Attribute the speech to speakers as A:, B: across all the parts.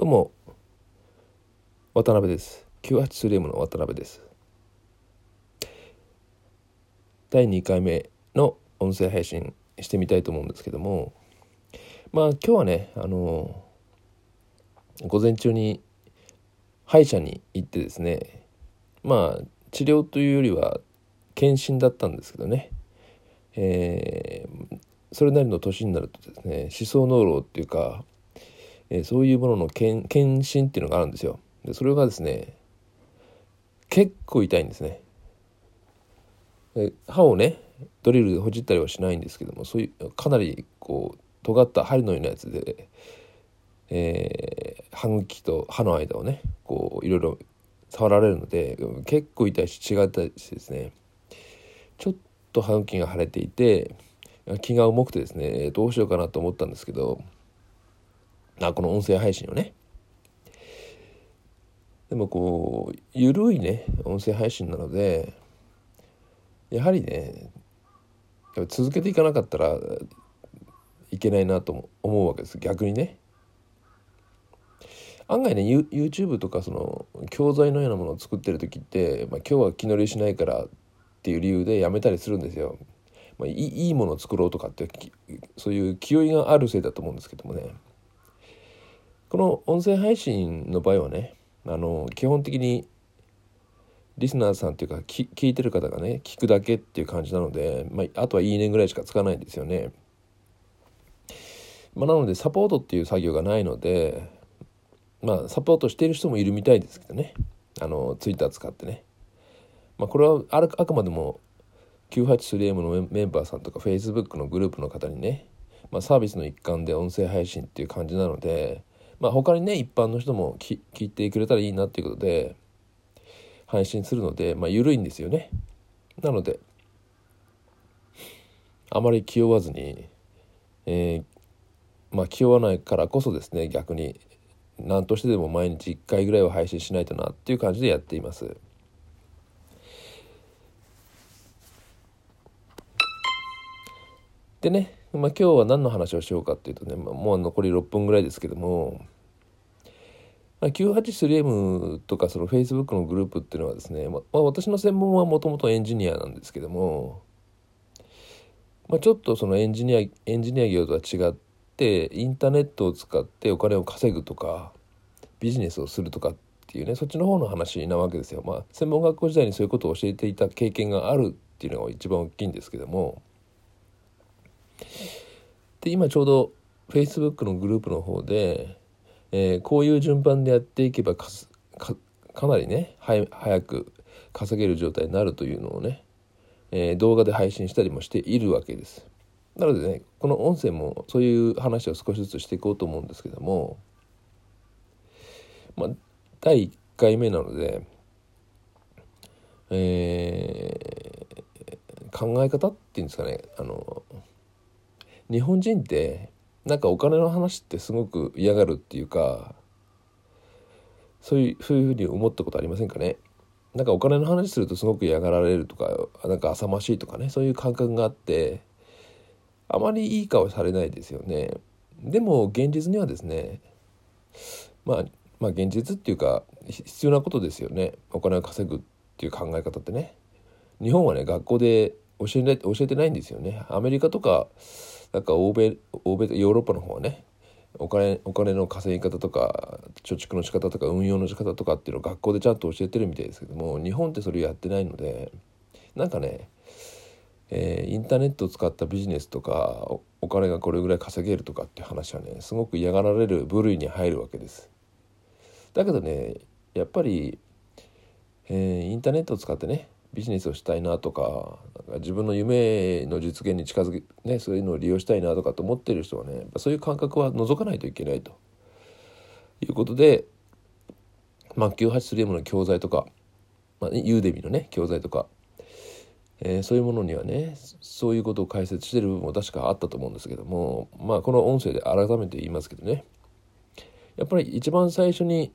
A: どうも渡辺です。983M の渡辺です。第2回目の音声配信してみたいと思うんですけどもまあ今日はねあの午前中に歯医者に行ってですねまあ治療というよりは検診だったんですけどね、えー、それなりの年になるとですね思想脳漏っていうかえー、そういうものの検診っていうのがあるんですよ。でそれがですね結構痛いんですね。歯をねドリルでほじったりはしないんですけどもそういうかなりこう尖った針のようなやつで、えー、歯茎と歯の間をねこういろいろ触られるので結構痛いし違ったしですねちょっと歯茎が腫れていて気が重くてですねどうしようかなと思ったんですけどあこの音声配信をね。でもこう緩いね音声配信なのでやはりね続けていかなかったらいけないなと思うわけです。逆にね。案外ね YouTube とかその教材のようなものを作ってる時って、まあ、今日は気乗りしないからっていう理由でやめたりするんですよ。まあ、いいものを作ろうとかってそういう気負いがあるせいだと思うんですけどもね。この音声配信の場合はねあの基本的にリスナーさんっていうか聞いてる方がね聞くだけっていう感じなので、まあ、あとは「いいね」ぐらいしかつかないんですよね。まあ、なのでサポートっていう作業がないのでまあサポートしている人もいるみたいですけどねあのツイッター使ってね。まあ、これはあるあくまでも 983M のメンバーさんとか Facebook のグループの方にね、まあ、サービスの一環で音声配信っていう感じなのでまあ、他にね一般の人も聞いてくれたらいいなっていうことで配信するので、まあ、緩いんですよね。なのであまり気負わずに、えー、まあ気負わないからこそですね逆に何としてでも毎日1回ぐらいは配信しないとなっていう感じでやっています。でねまあ、今日は何の話をしようかっていうとね、まあ、もう残り6分ぐらいですけども、まあ、983M とかその Facebook のグループっていうのはですね、まあ、私の専門はもともとエンジニアなんですけども、まあ、ちょっとそのエンジニアエンジニア業とは違ってインターネットを使ってお金を稼ぐとかビジネスをするとかっていうねそっちの方の話なわけですよ。まあ、専門学校時代にそういうことを教えていた経験があるっていうのが一番大きいんですけども。で今ちょうど Facebook のグループの方で、えー、こういう順番でやっていけばかなりね早く稼げる状態になるというのをね、えー、動画で配信したりもしているわけです。なのでねこの音声もそういう話を少しずつしていこうと思うんですけども、まあ、第1回目なので、えー、考え方っていうんですかねあの日本人ってなんかお金の話ってすごく嫌がるっていうかそういうそういうふうに思ったことありませんかね？なんかお金の話するとすごく嫌がられるとかなんか浅ましいとかねそういう感覚があってあまりいい顔されないですよね。でも現実にはですねまあまあ現実っていうか必要なことですよね。お金を稼ぐっていう考え方ってね。日本はね学校で教え教えてないんですよね。アメリカとかなんか欧米欧米ヨーロッパの方はねお金お金の稼ぎ方とか貯蓄の仕方とか運用の仕方とかっていうのを学校でちゃんと教えてるみたいですけども日本ってそれやってないのでなんかね、えー、インターネットを使ったビジネスとかお金がこれぐらい稼げるとかっていう話はねすごく嫌がられる部類に入るわけです。だけどねやっぱり、えー、インターネットを使ってねビジネスをしたいなとか自分の夢の実現に近づけ、ね、そういうのを利用したいなとかと思ってる人はねそういう感覚は除かないといけないと。いうことで、まあ、983M の教材とか、まあ、ユーデミのね教材とか、えー、そういうものにはねそういうことを解説してる部分も確かあったと思うんですけどもまあこの音声で改めて言いますけどね。やっぱり一番最初に、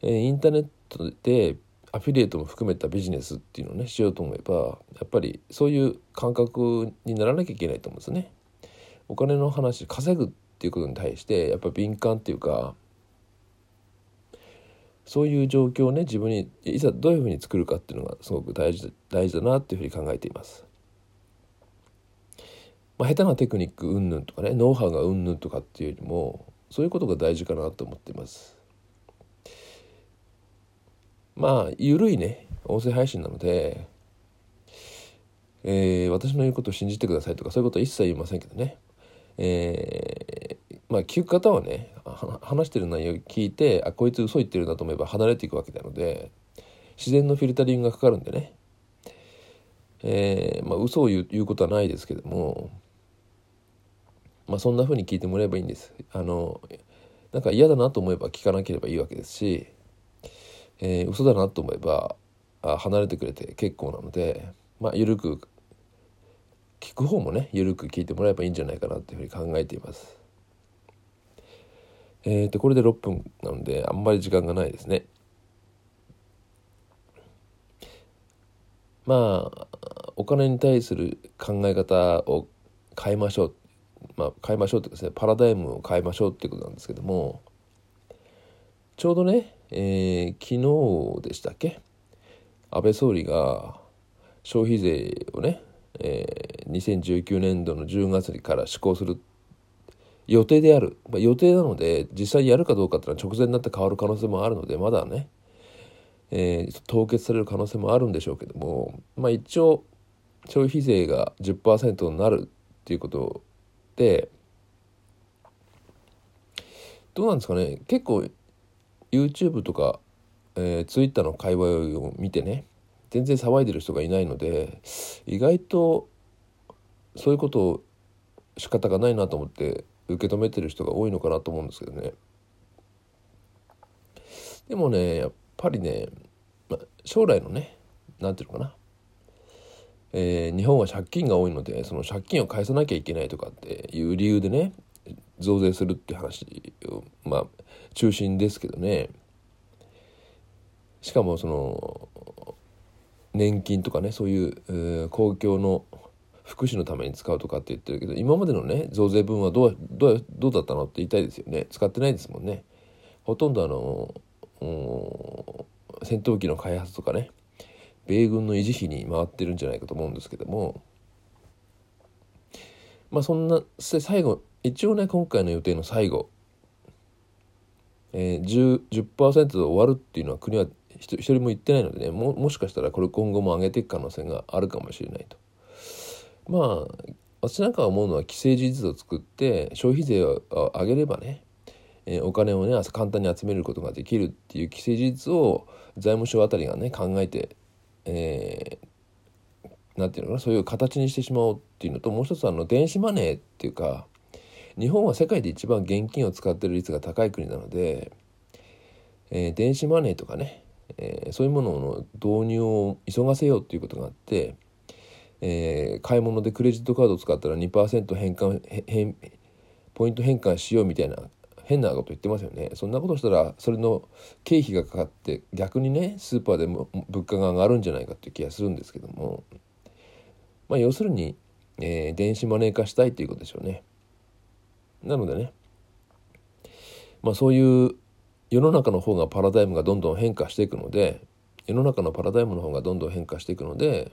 A: えー、インターネットでアフィリエイトも含めたビジネスっていうのをねしようと思えばやっぱりそういう感覚にならなきゃいけないと思うんですね。お金の話稼ぐっていうことに対してやっぱ敏感っていうかそういう状況をね自分にいざどういうふうに作るかっていうのがすごく大事大事だなっていうふうに考えています。まあ、下手なテクニック云々とかねノウハウが云々とかっていうよりもそういうことが大事かなと思っています。まあ緩いね。音声配信なので、えー、私の言うことを信じてくださいとかそういうことは一切言いませんけどね、えー、まあ聞く方はね話してる内容を聞いてあこいつ嘘言ってるなと思えば離れていくわけなので自然のフィルタリングがかかるんでね、えー、まあ嘘を言う言うことはないですけどもまあそんな風に聞いてもらえばいいんです。あのなんか嫌だなと思えば聞かなければいいわけですしえー、嘘だなと思えばあ離れてくれて結構なのでまあ緩く聞く方もね緩く聞いてもらえばいいんじゃないかなというふうに考えています。えーと、これで6分なのであんまり時間がないですね。まあお金に対する考え方を変えましょうまあ変えましょうってですねパラダイムを変えましょうっていうことなんですけどもちょうどねえー、昨日でしたっけ？安倍総理が消費税をね、えー、2019年度の10月から施行する予定である、まあ、予定なので実際にやるかどうかっていうのは直前になって変わる可能性もあるのでまだね、えー、凍結される可能性もあるんでしょうけども、まあ、一応消費税が10%になるっていうことでどうなんですかね？結構 YouTube とか、えー、Twitter の会話を見てね全然騒いでる人がいないので意外とそういうことを仕方がないなと思って受け止めてる人が多いのかなと思うんですけどね。でもねやっぱりね、ま、将来のね何て言うのかな。えー、日本は借金が多いのでその借金を返さなきゃいけないとかっていう理由でね増税するって話をまあ中心ですけどね。しかもその年金とかねそういう公共の福祉のために使うとかって言ってるけど今までのね増税分はどうどうどうだったのって言いたいですよね。使ってないですもんね。ほとんどあの戦闘機の開発とかね米軍の維持費に回ってるんじゃないかと思うんですけども。まあそんな最後一応ね今回の予定の最後、えー、10%, 10で終わるっていうのは国は一人も言ってないのでねももしかしたらこれ今後も上げていく可能性があるかもしれないと。まあ私なんか思うのは既成事実を作って消費税を上げればね、えー、お金をね簡単に集めることができるっていう既成事実を財務省あたりがね考えて、えー、なんていうのかなそういう形にしてしまおうっていうのともう一つあの電子マネーっていうか日本は世界で一番現金を使ってる率が高い国なので、えー、電子マネーとかね、えー、そういうものの導入を急がせようっていうことがあって、えー、買い物でクレジットカードを使ったら2%返還返ポイント返還しようみたいな変なこと言ってますよねそんなことしたらそれの経費がかかって逆にねスーパーでも物価が上がるんじゃないかっていう気がするんですけどもまあ要するに、えー、電子マネー化したいっていうことでしょうね。なのでね。まあそういう世の中の方がパラダイムがどんどん変化していくので世の中のパラダイムの方がどんどん変化していくので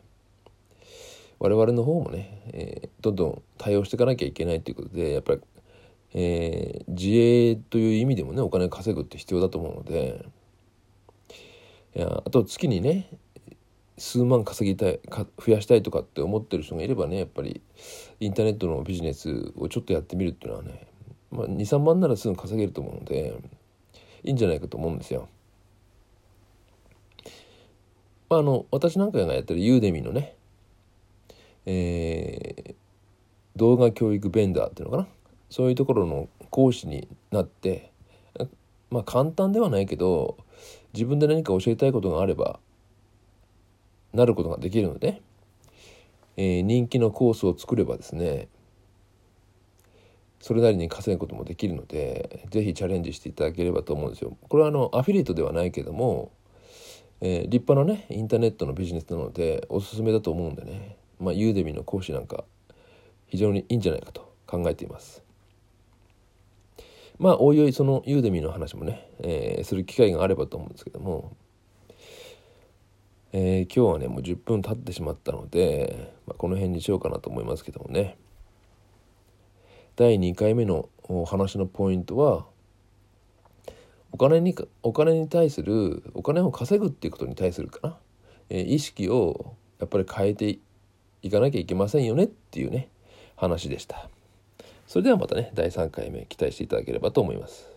A: 我々の方もね、えー、どんどん対応していかなきゃいけないということでやっぱり、えー、自営という意味でもねお金を稼ぐって必要だと思うのでいやあと月にね数万稼ぎたいか増やしたいとかって思ってる人がいればねやっぱりインターネットのビジネスをちょっとやってみるっていうのはね、まあ、23万ならすぐ稼げると思うのでいいんじゃないかと思うんですよ。まあ、あの私なんかがやってるユーデミのね、えー、動画教育ベンダーっていうのかな？そういうところの講師になってまあ簡単ではないけど自分で何か教えたいことがあればなることができるので、えー、人気のコースを作ればですねそれなりに稼ぐこともできるので是非チャレンジしていただければと思うんですよ。これはあのアフィリエイトではないけども、えー、立派なねインターネットのビジネスなのでおすすめだと思うんでね、まあ、ユーデミの講師なんか非常にいいんじゃないかと考えています。まあおいおいそのユーデミーの話もね、えー、する機会があればと思うんですけども、えー、今日はねもう10分経ってしまったので、まあ、この辺にしようかなと思いますけどもね。第2回目のお話のポイントはお金にお金に対するお金を稼ぐっていうことに対するかな、えー、意識をやっぱり変えていかなきゃいけませんよねっていうね話でした。それではまたね第3回目期待していただければと思います。